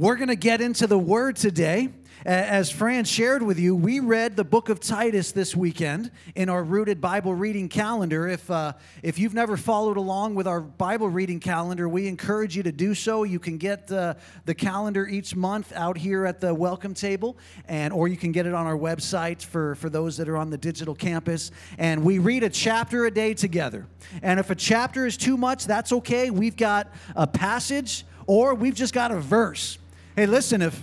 We're going to get into the word today. As Fran shared with you, we read the book of Titus this weekend in our Rooted Bible reading calendar. If, uh, if you've never followed along with our Bible reading calendar, we encourage you to do so. You can get uh, the calendar each month out here at the welcome table, and, or you can get it on our website for, for those that are on the digital campus. And we read a chapter a day together. And if a chapter is too much, that's okay. We've got a passage or we've just got a verse. Hey, listen, if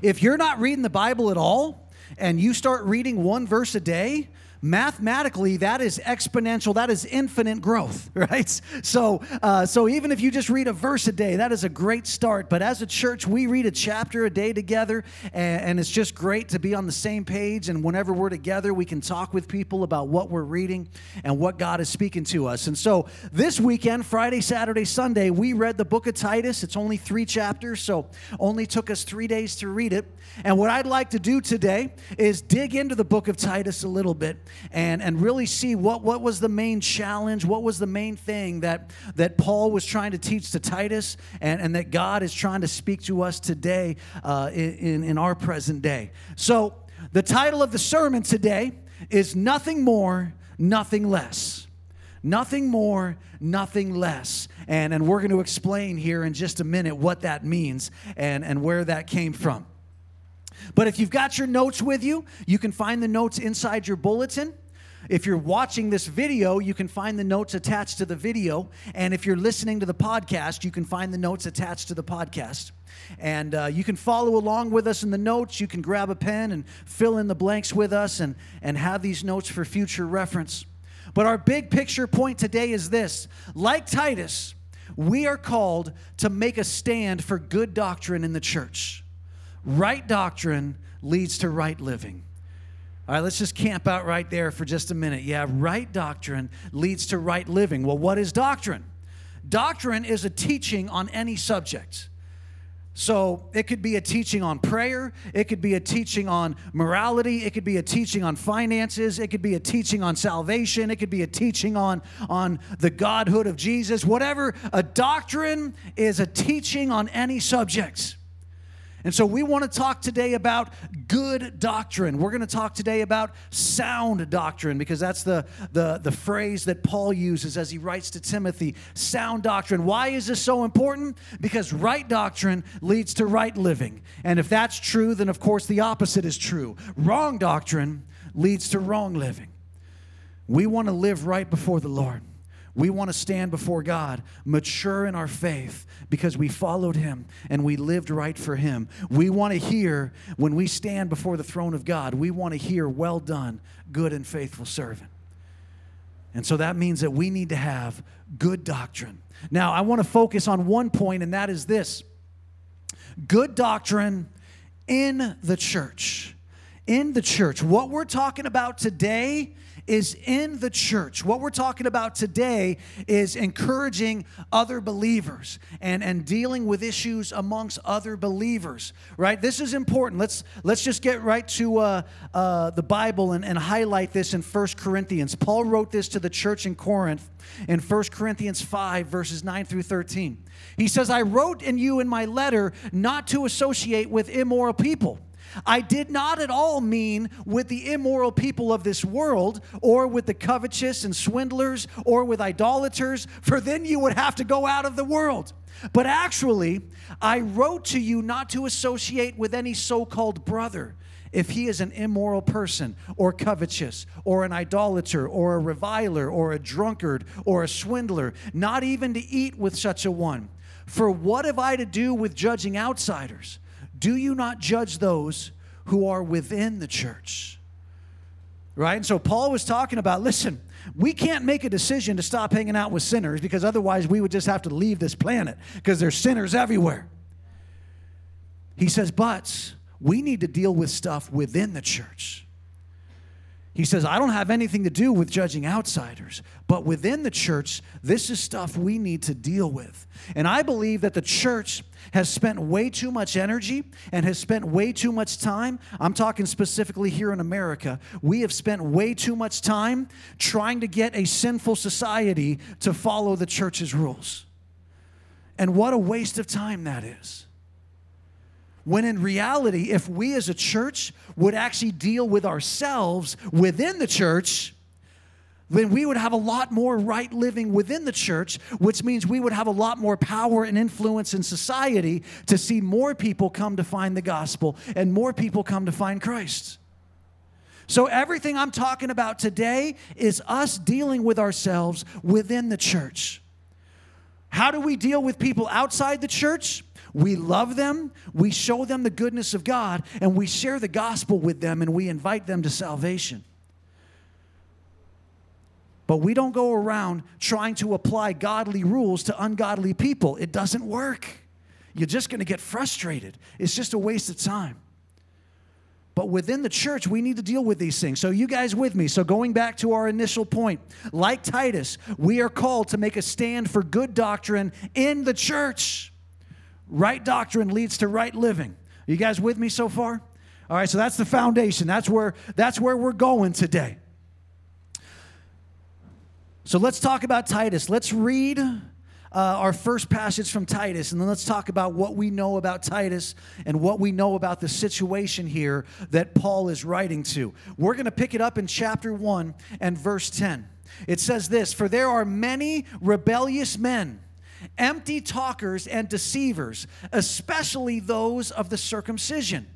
if you're not reading the Bible at all and you start reading one verse a day, mathematically that is exponential. That is infinite growth right? So uh, so even if you just read a verse a day that is a great start. But as a church we read a chapter a day together and, and it's just great to be on the same page. And whenever we're together we can talk with people about what we're reading and what god is speaking to us. And so this weekend friday saturday sunday we read the book of titus. It's only three chapters so only took us three days to read it. And what i'd like to do today is dig into the book of titus a little bit and, and really see what, what was the main challenge, what was the main thing that, that Paul was trying to teach to Titus, and, and that God is trying to speak to us today uh, in, in our present day. So, the title of the sermon today is Nothing More, Nothing Less. Nothing more, nothing less. And, and we're going to explain here in just a minute what that means and, and where that came from. But if you've got your notes with you, you can find the notes inside your bulletin. If you're watching this video, you can find the notes attached to the video. And if you're listening to the podcast, you can find the notes attached to the podcast. And uh, you can follow along with us in the notes. You can grab a pen and fill in the blanks with us and, and have these notes for future reference. But our big picture point today is this like Titus, we are called to make a stand for good doctrine in the church. Right doctrine leads to right living. All right, let's just camp out right there for just a minute. Yeah, right doctrine leads to right living. Well, what is doctrine? Doctrine is a teaching on any subject. So it could be a teaching on prayer, it could be a teaching on morality, it could be a teaching on finances, it could be a teaching on salvation, it could be a teaching on, on the godhood of Jesus. Whatever, a doctrine is a teaching on any subject. And so we want to talk today about good doctrine. We're going to talk today about sound doctrine because that's the, the, the phrase that Paul uses as he writes to Timothy sound doctrine. Why is this so important? Because right doctrine leads to right living. And if that's true, then of course the opposite is true. Wrong doctrine leads to wrong living. We want to live right before the Lord. We want to stand before God, mature in our faith because we followed Him and we lived right for Him. We want to hear, when we stand before the throne of God, we want to hear, Well done, good and faithful servant. And so that means that we need to have good doctrine. Now, I want to focus on one point, and that is this good doctrine in the church. In the church. What we're talking about today is in the church. What we're talking about today is encouraging other believers and, and dealing with issues amongst other believers, right? This is important. Let's, let's just get right to uh, uh, the Bible and, and highlight this in First Corinthians. Paul wrote this to the church in Corinth in First Corinthians 5, verses 9 through 13. He says, I wrote in you in my letter not to associate with immoral people I did not at all mean with the immoral people of this world, or with the covetous and swindlers, or with idolaters, for then you would have to go out of the world. But actually, I wrote to you not to associate with any so called brother if he is an immoral person, or covetous, or an idolater, or a reviler, or a drunkard, or a swindler, not even to eat with such a one. For what have I to do with judging outsiders? Do you not judge those who are within the church? Right? And so Paul was talking about listen, we can't make a decision to stop hanging out with sinners because otherwise we would just have to leave this planet because there's sinners everywhere. He says, but we need to deal with stuff within the church. He says, I don't have anything to do with judging outsiders, but within the church, this is stuff we need to deal with. And I believe that the church has spent way too much energy and has spent way too much time. I'm talking specifically here in America. We have spent way too much time trying to get a sinful society to follow the church's rules. And what a waste of time that is. When in reality, if we as a church would actually deal with ourselves within the church, then we would have a lot more right living within the church, which means we would have a lot more power and influence in society to see more people come to find the gospel and more people come to find Christ. So, everything I'm talking about today is us dealing with ourselves within the church. How do we deal with people outside the church? We love them, we show them the goodness of God, and we share the gospel with them and we invite them to salvation. But we don't go around trying to apply godly rules to ungodly people. It doesn't work. You're just going to get frustrated. It's just a waste of time. But within the church, we need to deal with these things. So, you guys with me? So, going back to our initial point, like Titus, we are called to make a stand for good doctrine in the church. Right doctrine leads to right living. Are you guys with me so far? All right, so that's the foundation. That's where that's where we're going today. So let's talk about Titus. Let's read uh, our first passage from Titus, and then let's talk about what we know about Titus and what we know about the situation here that Paul is writing to. We're going to pick it up in chapter 1 and verse 10. It says this For there are many rebellious men empty talkers and deceivers, especially those of the circumcision,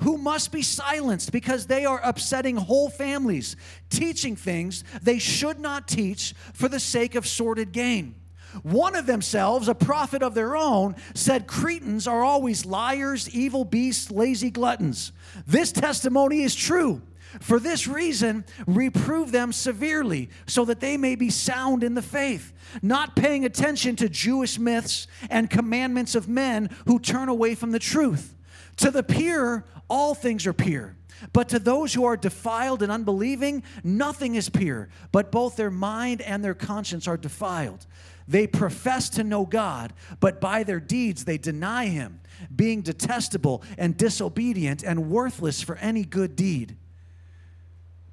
who must be silenced because they are upsetting whole families, teaching things they should not teach for the sake of sordid gain. One of themselves, a prophet of their own, said Cretans are always liars, evil beasts, lazy gluttons. This testimony is true. For this reason, reprove them severely, so that they may be sound in the faith, not paying attention to Jewish myths and commandments of men who turn away from the truth. To the pure, all things are pure. But to those who are defiled and unbelieving, nothing is pure, but both their mind and their conscience are defiled. They profess to know God, but by their deeds they deny Him, being detestable and disobedient and worthless for any good deed.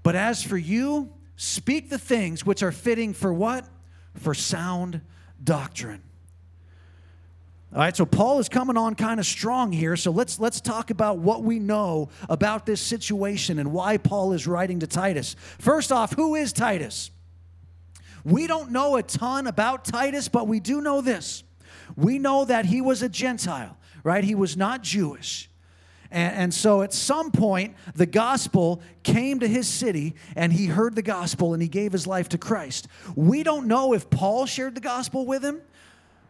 But as for you, speak the things which are fitting for what? For sound doctrine. All right, so Paul is coming on kind of strong here. So let's let's talk about what we know about this situation and why Paul is writing to Titus. First off, who is Titus? We don't know a ton about Titus, but we do know this. We know that he was a Gentile, right? He was not Jewish. And, and, so at some point, the gospel came to his city and he heard the gospel and he gave his life to Christ. We don't know if Paul shared the gospel with him,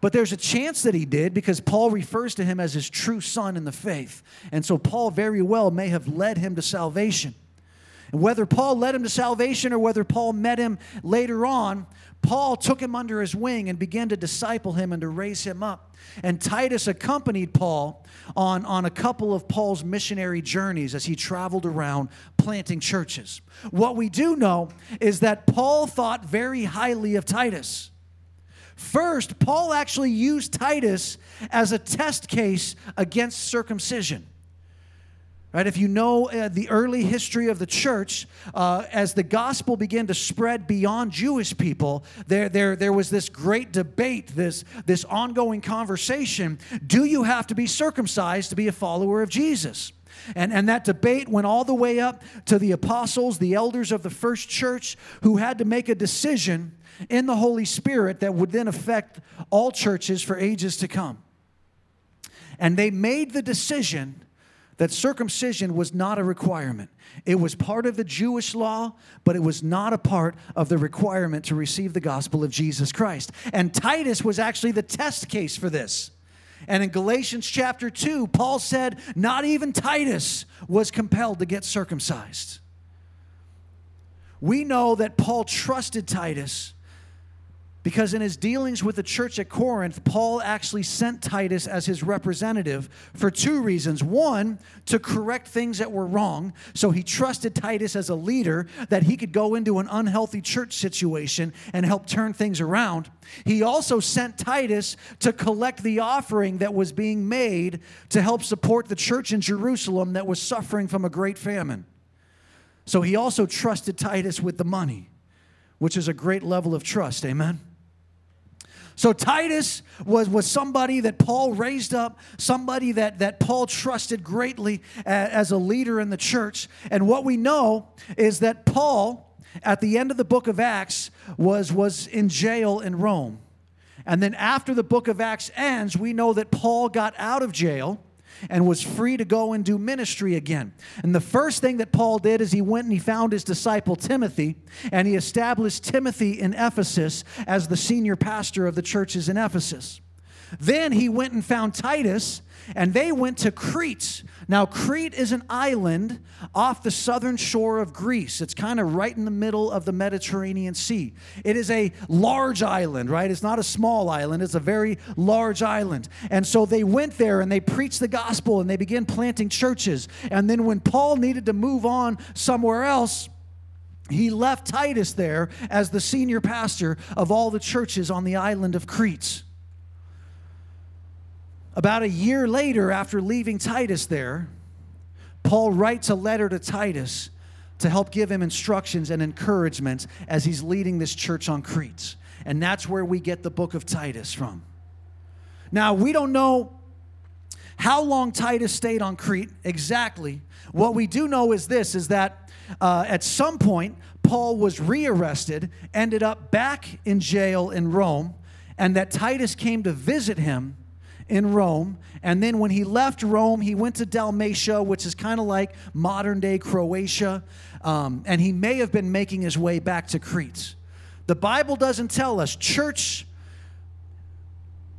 but there's a chance that he did because Paul refers to him as his true son in the faith. And so Paul very well may have led him to salvation. And whether Paul led him to salvation or whether Paul met him later on, Paul took him under his wing and began to disciple him and to raise him up. And Titus accompanied Paul on, on a couple of Paul's missionary journeys as he traveled around planting churches. What we do know is that Paul thought very highly of Titus. First, Paul actually used Titus as a test case against circumcision. Right? If you know uh, the early history of the church, uh, as the gospel began to spread beyond Jewish people, there, there, there was this great debate, this, this ongoing conversation. Do you have to be circumcised to be a follower of Jesus? And, and that debate went all the way up to the apostles, the elders of the first church, who had to make a decision in the Holy Spirit that would then affect all churches for ages to come. And they made the decision that circumcision was not a requirement. It was part of the Jewish law, but it was not a part of the requirement to receive the gospel of Jesus Christ. And Titus was actually the test case for this. And in Galatians chapter 2, Paul said, Not even Titus was compelled to get circumcised. We know that Paul trusted Titus because in his dealings with the church at Corinth, Paul actually sent Titus as his representative for two reasons. One, to correct things that were wrong. So he trusted Titus as a leader that he could go into an unhealthy church situation and help turn things around. He also sent Titus to collect the offering that was being made to help support the church in Jerusalem that was suffering from a great famine. So he also trusted Titus with the money, which is a great level of trust. Amen. So Titus was, was somebody that Paul raised up, somebody that, that Paul trusted greatly as a leader in the church. And what we know is that Paul, at the end of the book of Acts, was, was in jail in Rome. And then after the book of Acts ends, we know that Paul got out of jail and was free to go and do ministry again. And the first thing that Paul did is he went and he found his disciple Timothy, and he established Timothy in Ephesus as the senior pastor of the churches in Ephesus. Then he went and found Titus, and they went to Crete. Now, Crete is an island off the southern shore of Greece. It's kind of right in the middle of the Mediterranean Sea. It is a large island, right? It's not a small island, it's a very large island. And so they went there and they preached the gospel and they began planting churches. And then when Paul needed to move on somewhere else, he left Titus there as the senior pastor of all the churches on the island of Crete. About a year later, after leaving Titus there, Paul writes a letter to Titus to help give him instructions and encouragement as he's leading this church on Crete. And that's where we get the book of Titus from. Now, we don't know how long Titus stayed on Crete exactly. What we do know is this is that uh, at some point, Paul was rearrested, ended up back in jail in Rome, and that Titus came to visit him in Rome. And then when he left Rome, he went to Dalmatia, which is kind of like modern day Croatia. Um, and he may have been making his way back to Crete. The Bible doesn't tell us. Church,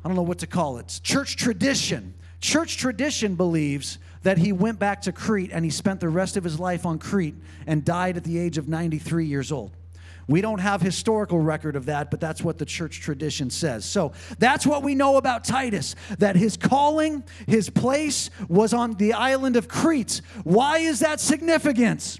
I don't know what to call it, church tradition. Church tradition believes that he went back to Crete and he spent the rest of his life on Crete and died at the age of 93 years old. We don't have historical record of that, but that's what the church tradition says. So that's what we know about Titus that his calling, his place was on the island of Crete. Why is that significant?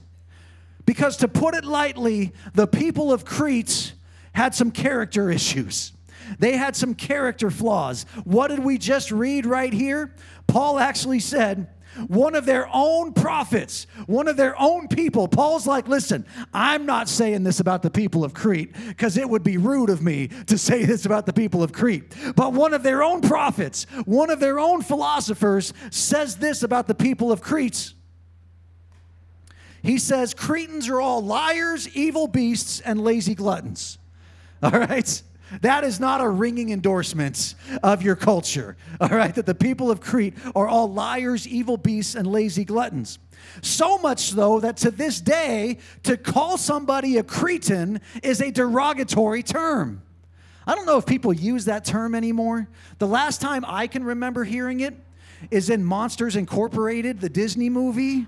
Because to put it lightly, the people of Crete had some character issues. They had some character flaws. What did we just read right here? Paul actually said, one of their own prophets, one of their own people. Paul's like, listen, I'm not saying this about the people of Crete because it would be rude of me to say this about the people of Crete. But one of their own prophets, one of their own philosophers says this about the people of Crete. He says, Cretans are all liars, evil beasts, and lazy gluttons. All right? That is not a ringing endorsement of your culture, all right? That the people of Crete are all liars, evil beasts, and lazy gluttons. So much, though, that to this day, to call somebody a Cretan is a derogatory term. I don't know if people use that term anymore. The last time I can remember hearing it is in Monsters Incorporated, the Disney movie.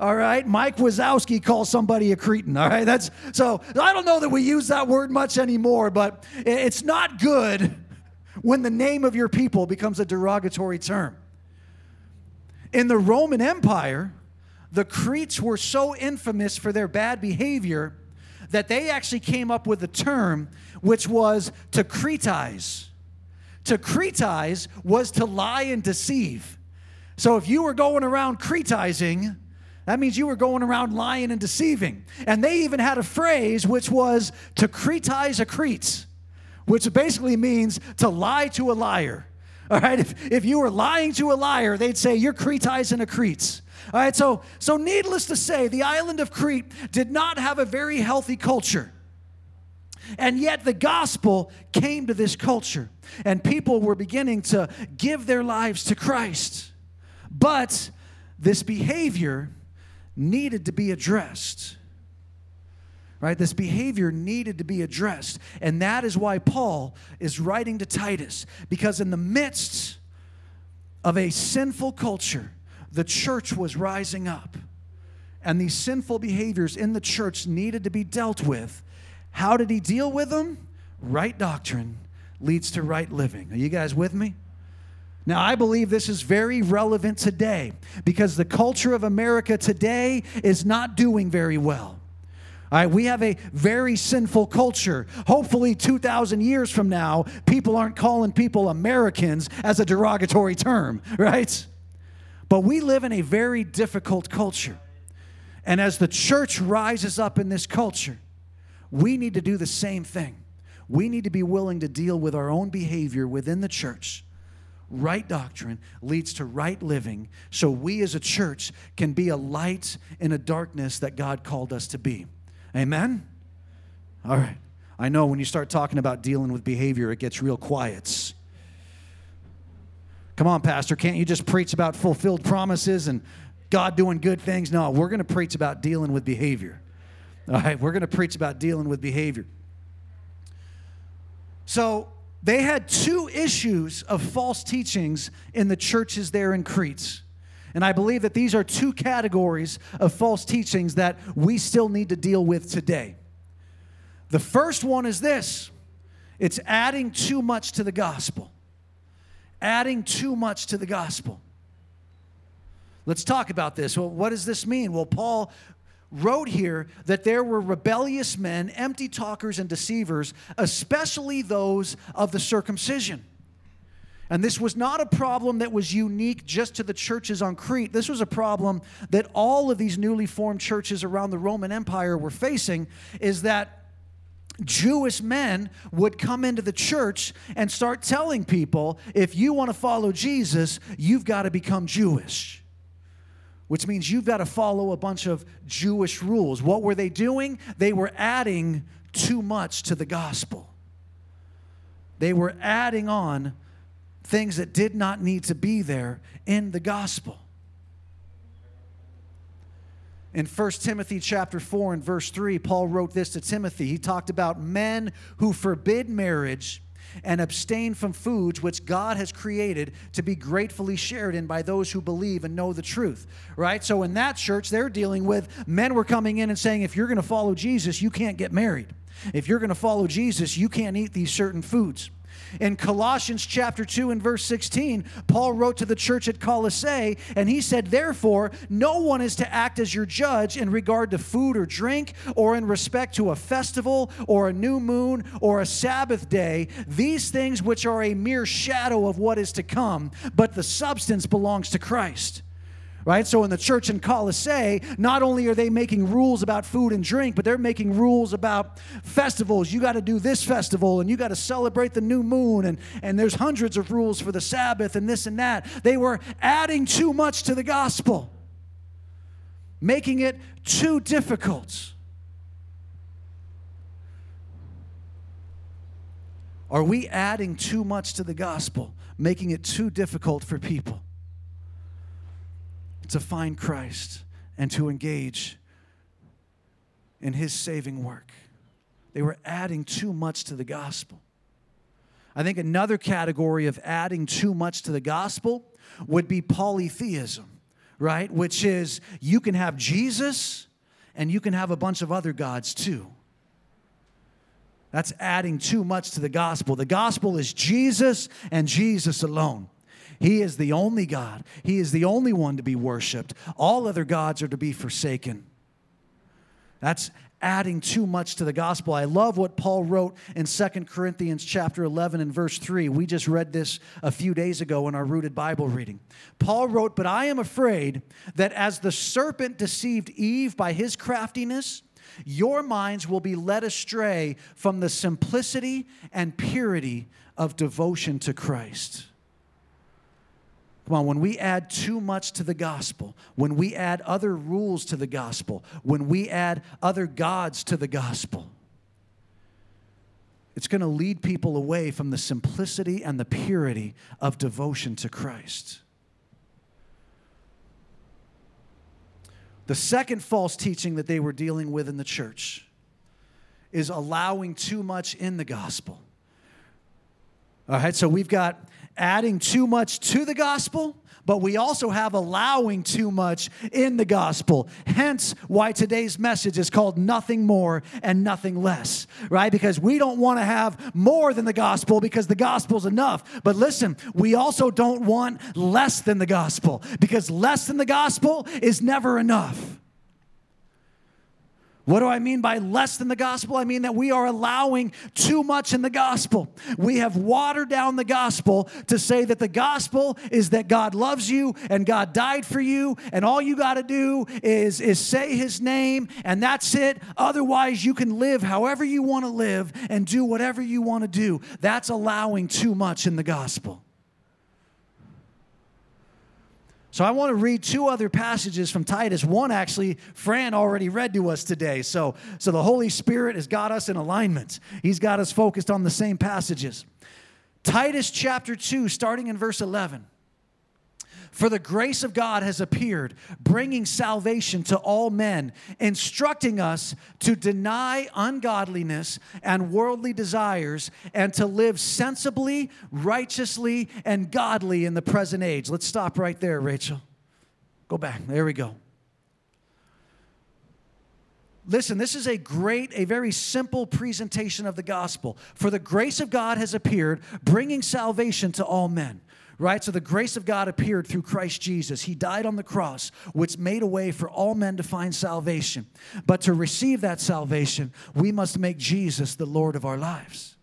All right, Mike Wazowski calls somebody a cretin. All right, that's so. I don't know that we use that word much anymore, but it's not good when the name of your people becomes a derogatory term. In the Roman Empire, the Cretes were so infamous for their bad behavior that they actually came up with a term which was to cretize. To cretize was to lie and deceive. So if you were going around cretizing, that means you were going around lying and deceiving. And they even had a phrase which was to cretize a crete, which basically means to lie to a liar. All right, if, if you were lying to a liar, they'd say you're cretizing a crete. All right, so so needless to say, the island of Crete did not have a very healthy culture. And yet the gospel came to this culture, and people were beginning to give their lives to Christ. But this behavior needed to be addressed. Right? This behavior needed to be addressed. And that is why Paul is writing to Titus, because in the midst of a sinful culture, the church was rising up. And these sinful behaviors in the church needed to be dealt with. How did he deal with them? Right doctrine leads to right living. Are you guys with me? Now, I believe this is very relevant today because the culture of America today is not doing very well. All right, we have a very sinful culture. Hopefully, 2,000 years from now, people aren't calling people Americans as a derogatory term, right? But we live in a very difficult culture. And as the church rises up in this culture, we need to do the same thing. we need to be willing to deal with our own behavior within the church. Right doctrine leads to right living, so we as a church can be a light in a darkness that God called us to be. Amen? All right. I know when you start talking about dealing with behavior, it gets real quiet. Come on, Pastor, can't you just preach about fulfilled promises and God doing good things? No, we're going to preach about dealing with behavior. All right, we're going to preach about dealing with behavior. So, they had two issues of false teachings in the churches there in Crete. And I believe that these are two categories of false teachings that we still need to deal with today. The first one is this it's adding too much to the gospel. Adding too much to the gospel. Let's talk about this. Well, what does this mean? Well, Paul wrote here that there were rebellious men, empty talkers, and deceivers, especially those of the circumcision. And this was not a problem that was unique just to the churches on Crete. This was a problem that all of these newly formed churches around the Roman Empire were facing is that Jewish men would come into the church and start telling people if you want to follow Jesus, you've got to become Jewish. Which means you've got to follow a bunch of Jewish rules. What were they doing? They were adding too much to the gospel. They were adding on things that did not need to be there in the gospel in 1 Timothy chapter 4 and verse 3, Paul wrote this to Timothy. He talked about men who forbid marriage and abstain from foods which God has created to be gratefully shared in by those who believe and know the truth. Right? So in that church, they're dealing with men were coming in and saying, if you're going to follow Jesus, you can't get married. If you're going to follow Jesus, you can't eat these certain foods. In Colossians chapter 2 and verse 16, Paul wrote to the church at Colossae, and he said, Therefore, no one is to act as your judge in regard to food or drink, or in respect to a festival, or a new moon, or a Sabbath day, these things which are a mere shadow of what is to come, but the substance belongs to Christ right? So in the church in Colossae, not only are they making rules about food and drink, but they're making rules about festivals. You got to do this festival and you got to celebrate the new moon and, and there's hundreds of rules for the Sabbath and this and that. They were adding too much to the gospel, making it too difficult. Are we adding too much to the gospel, making it too difficult for people? To find Christ and to engage in his saving work. They were adding too much to the gospel. I think another category of adding too much to the gospel would be polytheism, right? Which is you can have Jesus and you can have a bunch of other gods too. That's adding too much to the gospel. The gospel is Jesus and Jesus alone. He is the only God. He is the only one to be worshiped. All other gods are to be forsaken. That's adding too much to the gospel. I love what Paul wrote in Second Corinthians chapter 11 and verse 3. We just read this a few days ago in our rooted Bible reading. Paul wrote, "But I am afraid that as the serpent deceived Eve by his craftiness, your minds will be led astray from the simplicity and purity of devotion to Christ." Come on, when we add too much to the gospel, when we add other rules to the gospel, when we add other gods to the gospel, it's going to lead people away from the simplicity and the purity of devotion to Christ. The second false teaching that they were dealing with in the church is allowing too much in the gospel. All right, so we've got adding too much to the gospel, but we also have allowing too much in the gospel. Hence, why today's message is called Nothing More and Nothing Less, right? Because we don't want to have more than the gospel because the gospel's enough. But listen, we also don't want less than the gospel because less than the gospel is never enough. What do I mean by less than the gospel? I mean that we are allowing too much in the gospel. We have watered down the gospel to say that the gospel is that God loves you and God died for you, and all you got to do is, is say his name, and that's it. Otherwise, you can live however you want to live and do whatever you want to do. That's allowing too much in the gospel. So I want to read two other passages from Titus. One actually Fran already read to us today. So so the Holy Spirit has got us in alignment. He's got us focused on the same passages. Titus chapter 2 starting in verse 11. For the grace of God has appeared, bringing salvation to all men, instructing us to deny ungodliness and worldly desires and to live sensibly, righteously, and godly in the present age. Let's stop right there, Rachel. Go back. There we go. Listen, this is a great, a very simple presentation of the gospel. For the grace of God has appeared, bringing salvation to all men right? So the grace of God appeared through Christ Jesus. He died on the cross, which made a way for all men to find salvation. But to receive that salvation, we must make Jesus the Lord of our lives.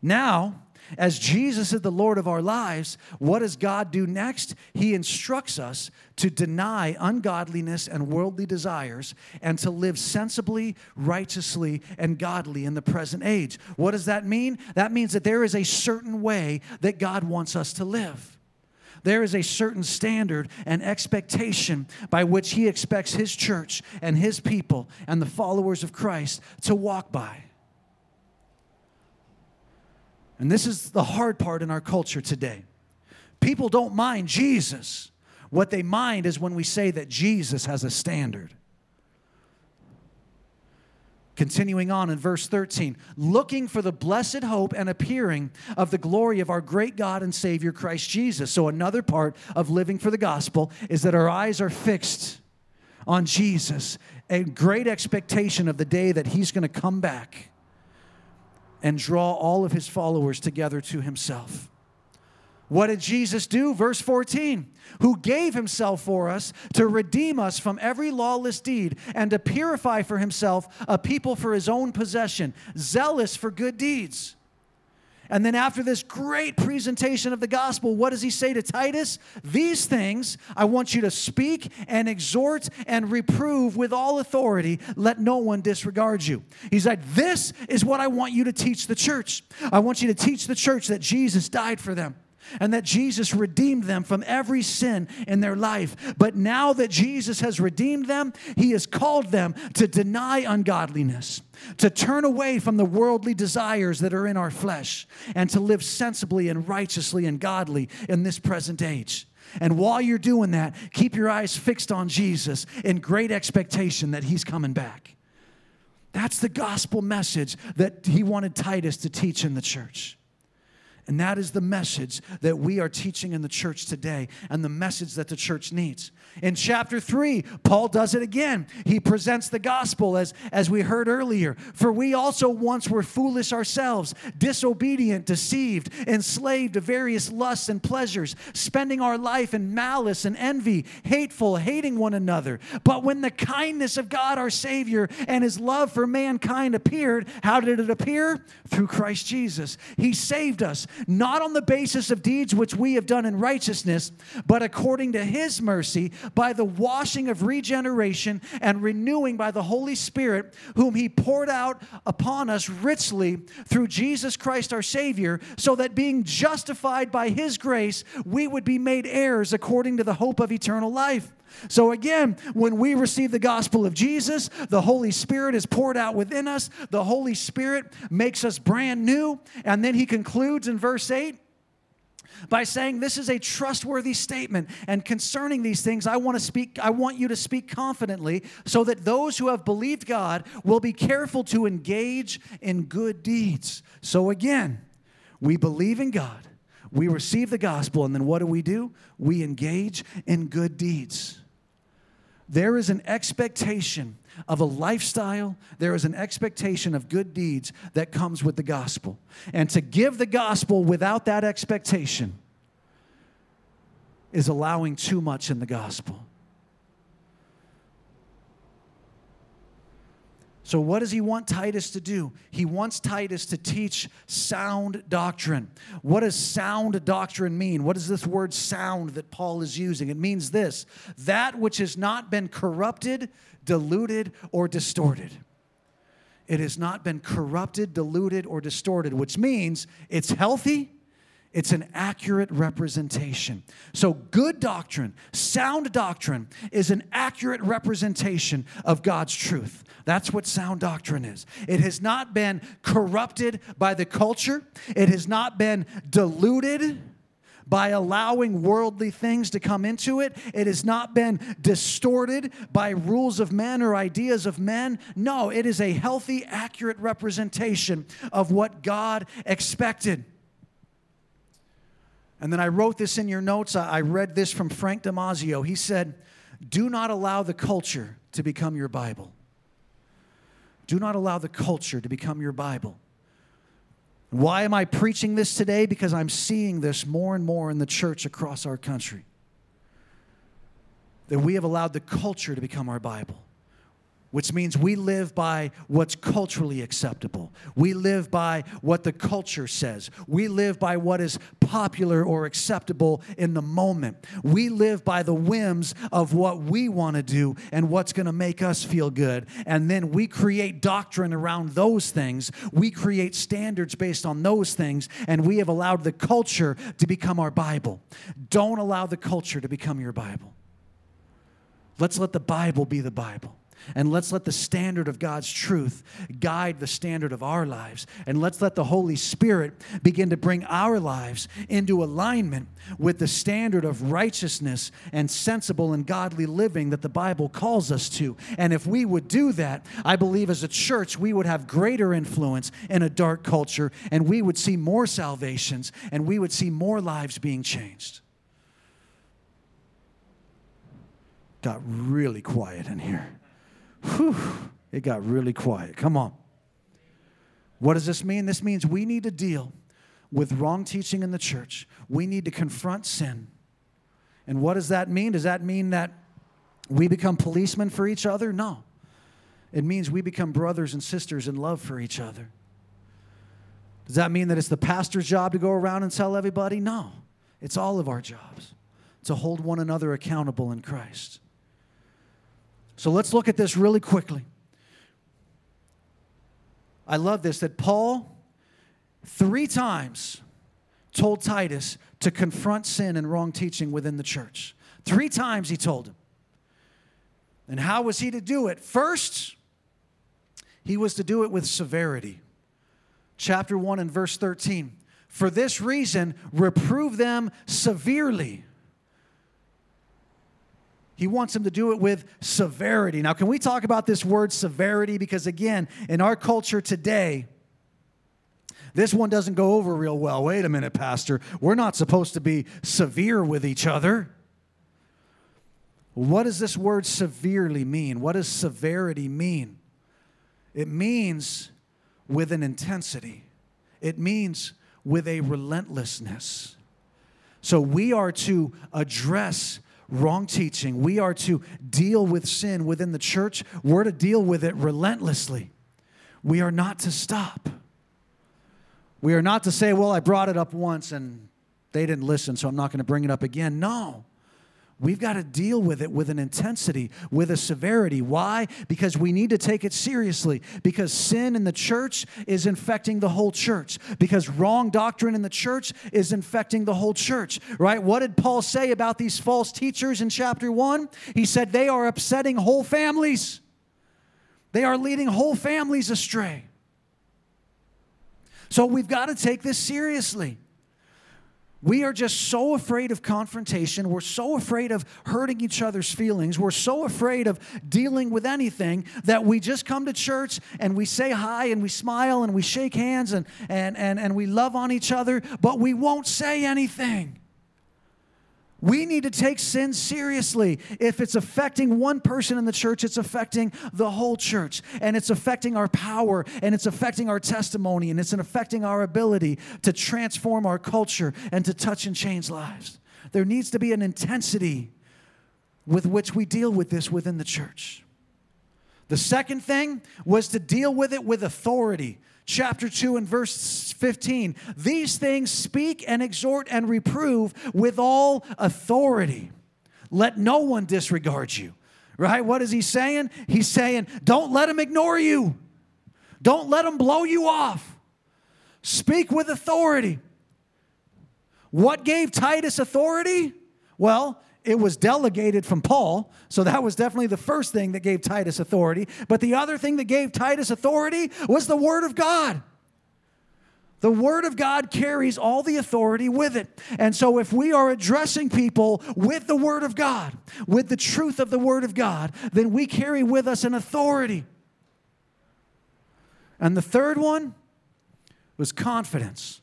Now, as Jesus is the Lord of our lives, what does God do next? He instructs us to deny ungodliness and worldly desires and to live sensibly, righteously, and godly in the present age. What does that mean? That means that there is a certain way that God wants us to live. There is a certain standard and expectation by which He expects His church and His people and the followers of Christ to walk by. And this is the hard part in our culture today. People don't mind Jesus. What they mind is when we say that Jesus has a standard. Continuing on in verse 13, looking for the blessed hope and appearing of the glory of our great God and Savior Christ Jesus. So, another part of living for the gospel is that our eyes are fixed on Jesus, a great expectation of the day that He's going to come back and draw all of his followers together to himself. What did Jesus do? Verse 14, who gave himself for us to redeem us from every lawless deed and to purify for himself a people for his own possession, zealous for good deeds. And then, after this great presentation of the gospel, what does he say to Titus? These things I want you to speak and exhort and reprove with all authority. Let no one disregard you. He's like, This is what I want you to teach the church. I want you to teach the church that Jesus died for them and that Jesus redeemed them from every sin in their life. But now that Jesus has redeemed them, he has called them to deny ungodliness, to turn away from the worldly desires that are in our flesh, and to live sensibly and righteously and godly in this present age. And while you're doing that, keep your eyes fixed on Jesus in great expectation that he's coming back. That's the gospel message that he wanted Titus to teach in the church. And that is the message that we are teaching in the church today and the message that the church needs. In chapter 3, Paul does it again. He presents the gospel as, as we heard earlier. For we also once were foolish ourselves, disobedient, deceived, enslaved to various lusts and pleasures, spending our life in malice and envy, hateful, hating one another. But when the kindness of God our Savior and his love for mankind appeared, how did it appear? Through Christ Jesus. He saved us, not on the basis of deeds which we have done in righteousness, but according to his mercy by the washing of regeneration and renewing by the Holy Spirit, whom He poured out upon us richly through Jesus Christ our Savior, so that being justified by His grace, we would be made heirs according to the hope of eternal life. So, again, when we receive the gospel of Jesus, the Holy Spirit is poured out within us. The Holy Spirit makes us brand new. And then he concludes in verse 8 by saying this is a trustworthy statement and concerning these things I want to speak I want you to speak confidently so that those who have believed God will be careful to engage in good deeds. So again, we believe in God. We receive the gospel and then what do we do? We engage in good deeds. There is an expectation of a lifestyle, there is an expectation of good deeds that comes with the gospel. And to give the gospel without that expectation is allowing too much in the gospel. So, what does he want Titus to do? He wants Titus to teach sound doctrine. What does sound doctrine mean? What is this word sound that Paul is using? It means this that which has not been corrupted, diluted, or distorted. It has not been corrupted, diluted, or distorted, which means it's healthy, it's an accurate representation. So, good doctrine, sound doctrine, is an accurate representation of God's truth. That's what sound doctrine is. It has not been corrupted by the culture, it has not been diluted by allowing worldly things to come into it. It has not been distorted by rules of men or ideas of men. No, it is a healthy, accurate representation of what God expected. And then I wrote this in your notes. I read this from Frank Damazio. He said, Do not allow the culture to become your Bible. Do not allow the culture to become your Bible. Why am I preaching this today? Because I'm seeing this more and more in the church across our country. That we have allowed the culture to become our Bible which means we live by what's culturally acceptable. We live by what the culture says. We live by what is popular or acceptable in the moment. We live by the whims of what we want to do and what's going to make us feel good. And then we create doctrine around those things. We create standards based on those things, and we have allowed the culture to become our Bible. Don't allow the culture to become your Bible. Let's let the Bible be the Bible. And let's let the standard of God's truth guide the standard of our lives. And let's let the Holy Spirit begin to bring our lives into alignment with the standard of righteousness and sensible and godly living that the Bible calls us to. And if we would do that, I believe as a church, we would have greater influence in a dark culture and we would see more salvations and we would see more lives being changed. Got really quiet in here. Whew, it got really quiet. Come on. What does this mean? This means we need to deal with wrong teaching in the church. We need to confront sin. And what does that mean? Does that mean that we become policemen for each other? No. It means we become brothers and sisters in love for each other. Does that mean that it's the pastor's job to go around and tell everybody? No. It's all of our jobs to hold one another accountable in Christ. So let's look at this really quickly. I love this that Paul three times told Titus to confront sin and wrong teaching within the church. Three times he told him. And how was he to do it? First, he was to do it with severity. Chapter 1 and verse 13. For this reason, reprove them severely. He wants him to do it with severity. Now, can we talk about this word severity? Because again, in our culture today, this one doesn't go over real well. Wait a minute, Pastor. We're not supposed to be severe with each other. What does this word severely mean? What does severity mean? It means with an intensity, it means with a relentlessness. So we are to address wrong teaching. We are to deal with sin within the church. We're to deal with it relentlessly. We are not to stop. We are not to say, well, I brought it up once and they didn't listen, so I'm not going to bring it up again. No. We've got to deal with it with an intensity, with a severity. Why? Because we need to take it seriously. Because sin in the church is infecting the whole church. Because wrong doctrine in the church is infecting the whole church, right? What did Paul say about these false teachers in chapter 1? He said they are upsetting whole families, they are leading whole families astray. So we've got to take this seriously. We are just so afraid of confrontation. We're so afraid of hurting each other's feelings. We're so afraid of dealing with anything that we just come to church and we say hi and we smile and we shake hands and, and, and, and we love on each other, but we won't say anything. We need to take sin seriously. If it's affecting one person in the church, it's affecting the whole church. And it's affecting our power, and it's affecting our testimony, and it's affecting our ability to transform our culture and to touch and change lives. There needs to be an intensity with which we deal with this within the church. The second thing was to deal with it with authority. Chapter 2 and verse 15. These things speak and exhort and reprove with all authority. Let no one disregard you. Right? What is he saying? He's saying, don't let him ignore you. Don't let him blow you off. Speak with authority. What gave Titus authority? Well, it was delegated from Paul. So that was definitely the first thing that gave Titus authority. But the other thing that gave Titus authority was the Word of God. The Word of God carries all the authority with it. And so, if we are addressing people with the Word of God, with the truth of the Word of God, then we carry with us an authority. And the third one was confidence.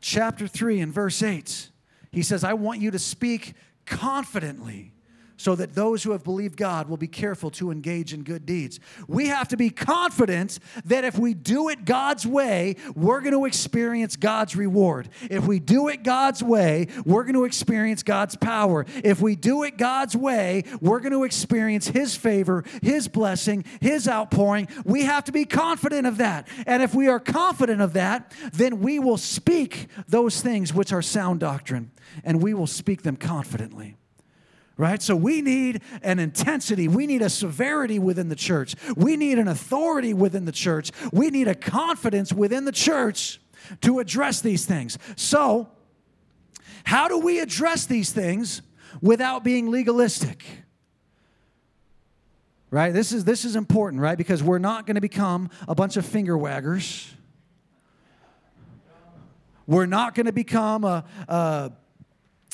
Chapter 3 and verse 8, he says, I want you to speak confidently so that those who have believed God will be careful to engage in good deeds. We have to be confident that if we do it God's way, we're going to experience God's reward. If we do it God's way, we're going to experience God's power. If we do it God's way, we're going to experience His favor, His blessing, His outpouring. We have to be confident of that. And if we are confident of that, then we will speak those things which are sound doctrine, and we will speak them confidently right? So we need an intensity, we need a severity within the church, we need an authority within the church, we need a confidence within the church to address these things. So, how do we address these things without being legalistic? Right? This is this is important, right? Because we're not going to become a bunch of finger waggers. We're not going to become a, a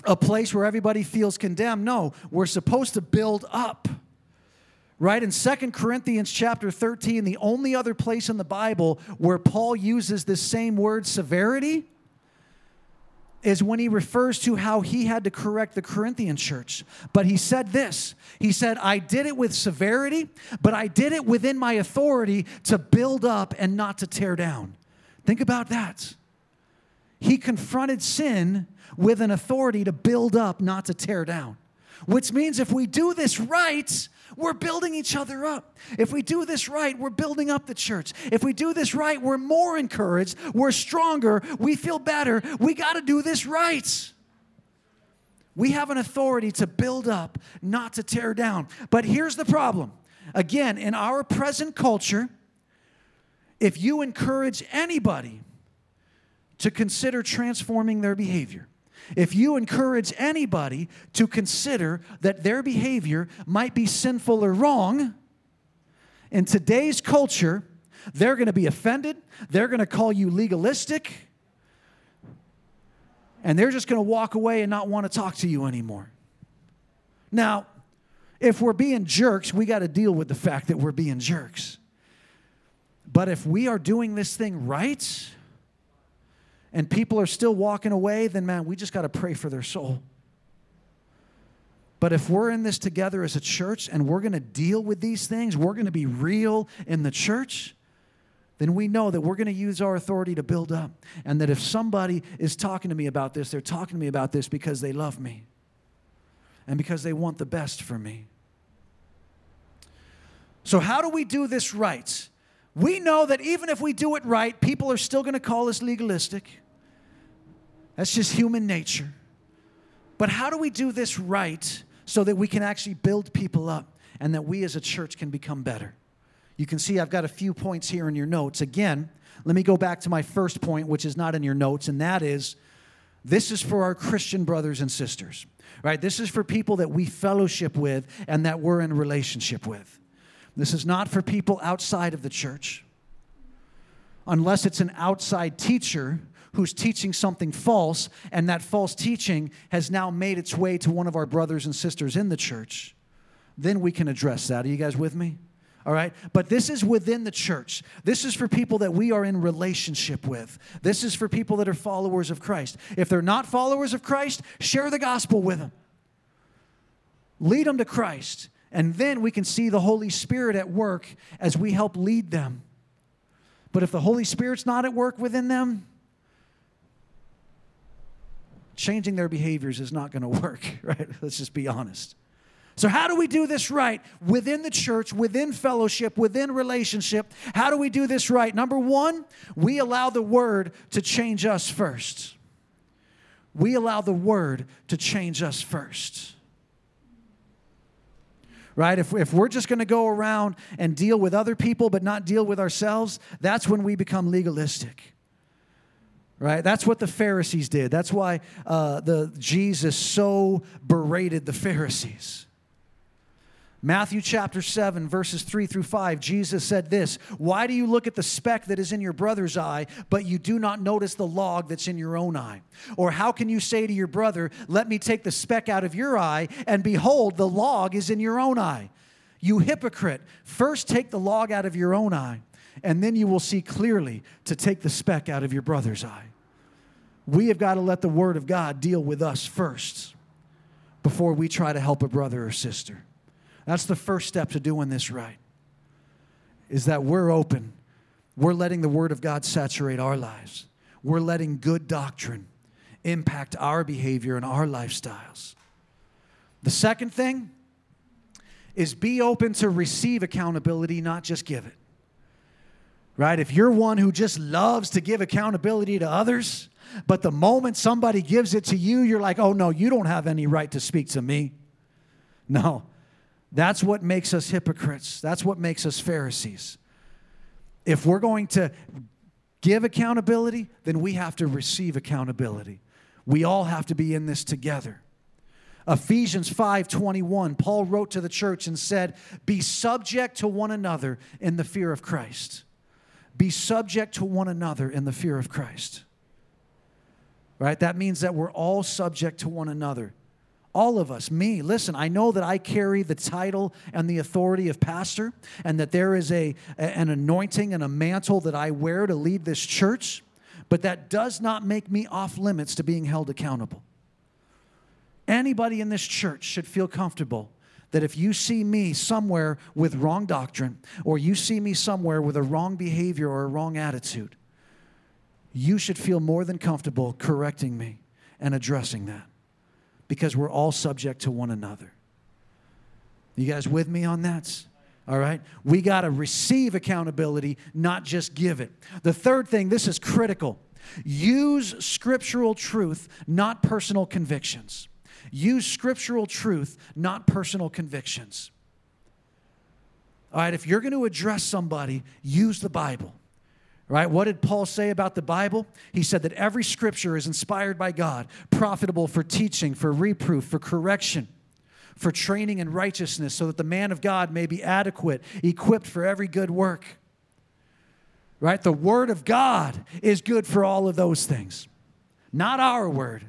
a place where everybody feels condemned. No, we're supposed to build up. Right in Second Corinthians chapter 13, the only other place in the Bible where Paul uses this same word severity is when he refers to how he had to correct the Corinthian church. But he said this He said, I did it with severity, but I did it within my authority to build up and not to tear down. Think about that. He confronted sin with an authority to build up, not to tear down. Which means if we do this right, we're building each other up. If we do this right, we're building up the church. If we do this right, we're more encouraged, we're stronger, we feel better. We got to do this right. We have an authority to build up, not to tear down. But here's the problem again, in our present culture, if you encourage anybody to consider transforming their behavior, if you encourage anybody to consider that their behavior might be sinful or wrong, in today's culture, they're going to be offended. They're going to call you legalistic. And they're just going to walk away and not want to talk to you anymore. Now, if we're being jerks, we got to deal with the fact that we're being jerks. But if we are doing this thing right, and people are still walking away, then man, we just got to pray for their soul. But if we're in this together as a church and we're going to deal with these things, we're going to be real in the church, then we know that we're going to use our authority to build up. And that if somebody is talking to me about this, they're talking to me about this because they love me and because they want the best for me. So, how do we do this right? We know that even if we do it right, people are still going to call us legalistic. That's just human nature. But how do we do this right so that we can actually build people up and that we as a church can become better? You can see I've got a few points here in your notes. Again, let me go back to my first point, which is not in your notes, and that is this is for our Christian brothers and sisters, right? This is for people that we fellowship with and that we're in relationship with. This is not for people outside of the church. Unless it's an outside teacher who's teaching something false, and that false teaching has now made its way to one of our brothers and sisters in the church, then we can address that. Are you guys with me? All right? But this is within the church. This is for people that we are in relationship with. This is for people that are followers of Christ. If they're not followers of Christ, share the gospel with them. Lead them to Christ. And then we can see the Holy Spirit at work as we help lead them. But if the Holy Spirit's not at work within them, changing their behaviors is not going to work, right? Let's just be honest. So, how do we do this right within the church, within fellowship, within relationship? How do we do this right? Number one, we allow the word to change us first. We allow the word to change us first. Right? If, if we're just going to go around and deal with other people but not deal with ourselves, that's when we become legalistic right that's what the pharisees did that's why uh, the jesus so berated the pharisees Matthew chapter 7, verses 3 through 5, Jesus said this Why do you look at the speck that is in your brother's eye, but you do not notice the log that's in your own eye? Or how can you say to your brother, Let me take the speck out of your eye, and behold, the log is in your own eye? You hypocrite, first take the log out of your own eye, and then you will see clearly to take the speck out of your brother's eye. We have got to let the Word of God deal with us first before we try to help a brother or sister. That's the first step to doing this right. Is that we're open. We're letting the Word of God saturate our lives. We're letting good doctrine impact our behavior and our lifestyles. The second thing is be open to receive accountability, not just give it. Right? If you're one who just loves to give accountability to others, but the moment somebody gives it to you, you're like, oh no, you don't have any right to speak to me. No, that's what makes us hypocrites. That's what makes us Pharisees. If we're going to give accountability, then we have to receive accountability. We all have to be in this together. Ephesians 5:21 Paul wrote to the church and said, "Be subject to one another in the fear of Christ." Be subject to one another in the fear of Christ. Right? That means that we're all subject to one another. All of us, me, listen, I know that I carry the title and the authority of pastor, and that there is a, an anointing and a mantle that I wear to lead this church, but that does not make me off limits to being held accountable. Anybody in this church should feel comfortable that if you see me somewhere with wrong doctrine, or you see me somewhere with a wrong behavior or a wrong attitude, you should feel more than comfortable correcting me and addressing that because we're all subject to one another. You guys with me on that? All right? We got to receive accountability, not just give it. The third thing, this is critical use scriptural truth, not personal convictions. Use scriptural truth, not personal convictions. All right, if you're going to address somebody, use the Bible. Right? What did Paul say about the Bible? He said that every scripture is inspired by God, profitable for teaching, for reproof, for correction, for training in righteousness, so that the man of God may be adequate, equipped for every good work. Right? The word of God is good for all of those things. Not our word.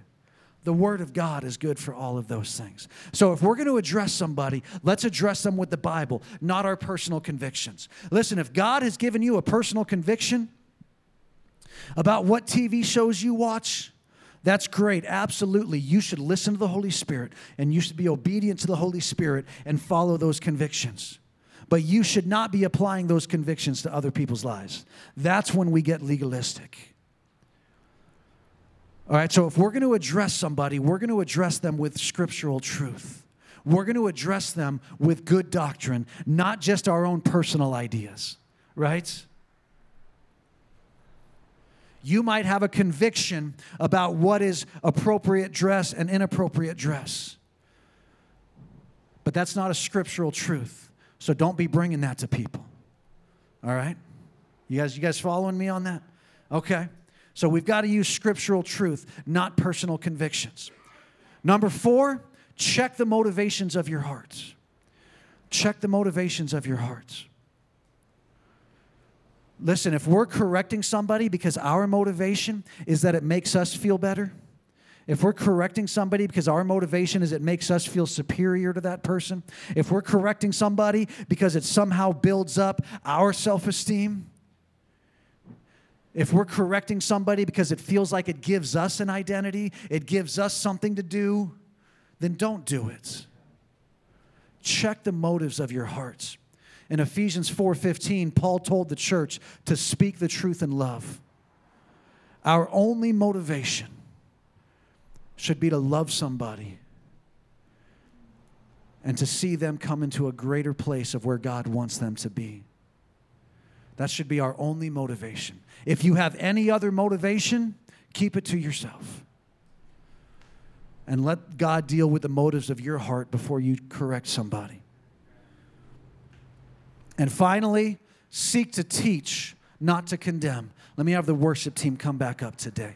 The Word of God is good for all of those things. So, if we're going to address somebody, let's address them with the Bible, not our personal convictions. Listen, if God has given you a personal conviction about what TV shows you watch, that's great. Absolutely. You should listen to the Holy Spirit and you should be obedient to the Holy Spirit and follow those convictions. But you should not be applying those convictions to other people's lives. That's when we get legalistic. All right, so if we're going to address somebody, we're going to address them with scriptural truth. We're going to address them with good doctrine, not just our own personal ideas, right? You might have a conviction about what is appropriate dress and inappropriate dress. But that's not a scriptural truth. So don't be bringing that to people. All right? You guys you guys following me on that? Okay. So we've got to use scriptural truth, not personal convictions. Number four, check the motivations of your hearts. Check the motivations of your hearts. Listen, if we're correcting somebody because our motivation is that it makes us feel better, if we're correcting somebody because our motivation is it makes us feel superior to that person, if we're correcting somebody because it somehow builds up our self esteem, if we're correcting somebody because it feels like it gives us an identity, it gives us something to do, then don't do it. Check the motives of your hearts. In Ephesians 4:15, Paul told the church to speak the truth in love. Our only motivation should be to love somebody and to see them come into a greater place of where God wants them to be. That should be our only motivation. If you have any other motivation, keep it to yourself. And let God deal with the motives of your heart before you correct somebody. And finally, seek to teach, not to condemn. Let me have the worship team come back up today.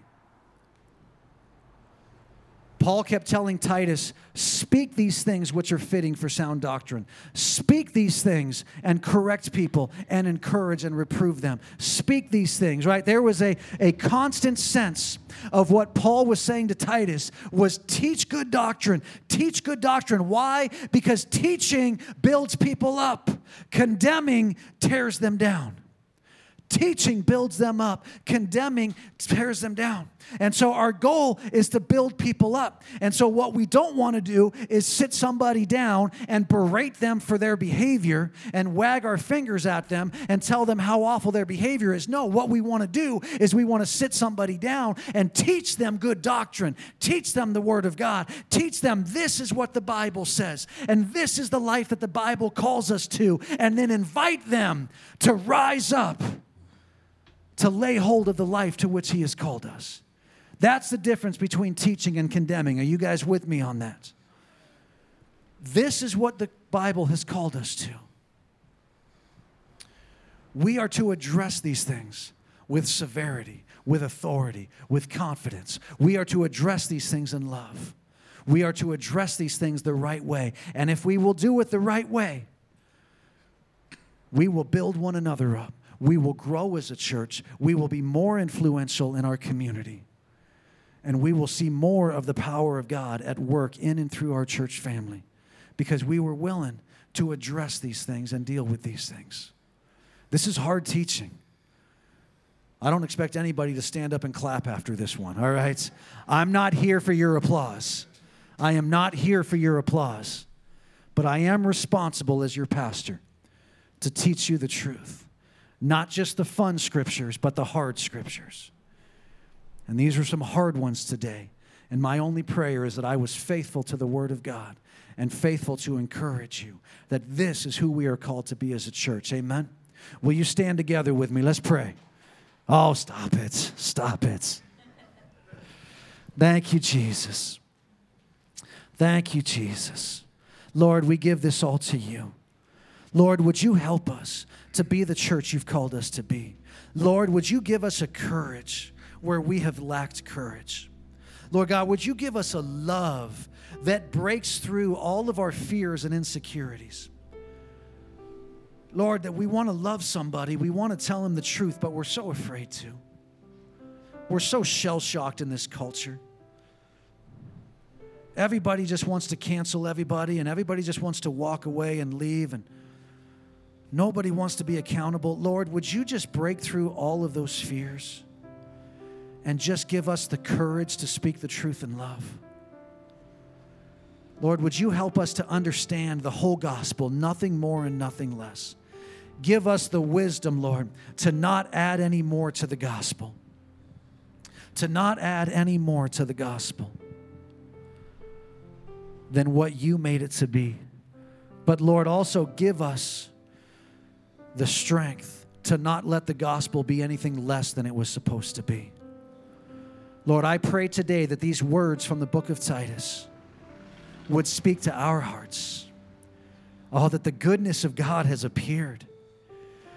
Paul kept telling Titus, speak these things which are fitting for sound doctrine. Speak these things and correct people and encourage and reprove them. Speak these things, right? There was a, a constant sense of what Paul was saying to Titus was teach good doctrine. Teach good doctrine. Why? Because teaching builds people up. Condemning tears them down. Teaching builds them up, condemning tears them down. And so our goal is to build people up. And so what we don't want to do is sit somebody down and berate them for their behavior and wag our fingers at them and tell them how awful their behavior is. No, what we want to do is we want to sit somebody down and teach them good doctrine, teach them the Word of God, teach them this is what the Bible says, and this is the life that the Bible calls us to, and then invite them to rise up to lay hold of the life to which He has called us. That's the difference between teaching and condemning. Are you guys with me on that? This is what the Bible has called us to. We are to address these things with severity, with authority, with confidence. We are to address these things in love. We are to address these things the right way. And if we will do it the right way, we will build one another up we will grow as a church, we will be more influential in our community, and we will see more of the power of God at work in and through our church family because we were willing to address these things and deal with these things. This is hard teaching. I don't expect anybody to stand up and clap after this one, all right? I'm not here for your applause. I am not here for your applause. But I am responsible as your pastor to teach you the truth. Not just the fun scriptures, but the hard scriptures. And these are some hard ones today. And my only prayer is that I was faithful to the Word of God and faithful to encourage you that this is who we are called to be as a church. Amen. Will you stand together with me? Let's pray. Oh, stop it. Stop it. Thank you, Jesus. Thank you, Jesus. Lord, we give this all to you. Lord, would you help us to be the church you've called us to be? Lord, would you give us a courage where we have lacked courage? Lord God, would you give us a love that breaks through all of our fears and insecurities? Lord, that we want to love somebody, we want to tell them the truth, but we're so afraid to. We're so shell shocked in this culture. Everybody just wants to cancel everybody, and everybody just wants to walk away and leave. And Nobody wants to be accountable. Lord, would you just break through all of those fears and just give us the courage to speak the truth in love? Lord, would you help us to understand the whole gospel, nothing more and nothing less? Give us the wisdom, Lord, to not add any more to the gospel, to not add any more to the gospel than what you made it to be. But Lord, also give us the strength to not let the gospel be anything less than it was supposed to be. Lord, I pray today that these words from the book of Titus would speak to our hearts. Oh, that the goodness of God has appeared.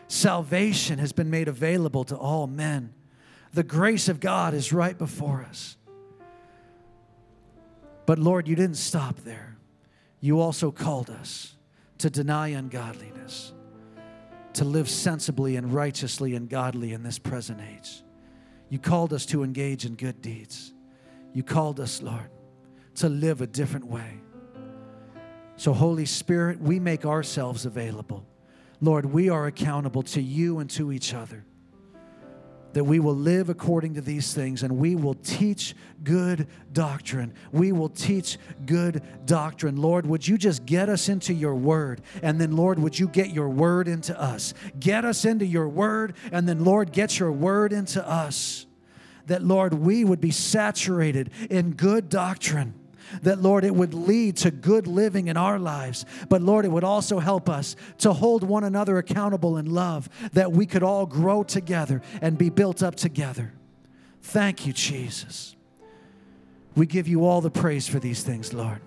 Salvation has been made available to all men. The grace of God is right before us. But Lord, you didn't stop there. You also called us to deny ungodliness to live sensibly and righteously and godly in this present age. You called us to engage in good deeds. You called us, Lord, to live a different way. So, Holy Spirit, we make ourselves available. Lord, we are accountable to you and to each other that we will live according to these things and we will teach good doctrine. We will teach good doctrine. Lord, would you just get us into your word? And then, Lord, would you get your word into us? Get us into your word, and then, Lord, get your word into us. That, Lord, we would be saturated in good doctrine that, Lord, it would lead to good living in our lives. But, Lord, it would also help us to hold one another accountable in love, that we could all grow together and be built up together. Thank you, Jesus. We give you all the praise for these things, Lord.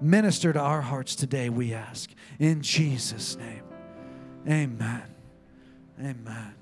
Minister to our hearts today, we ask. In Jesus' name. Amen. Amen.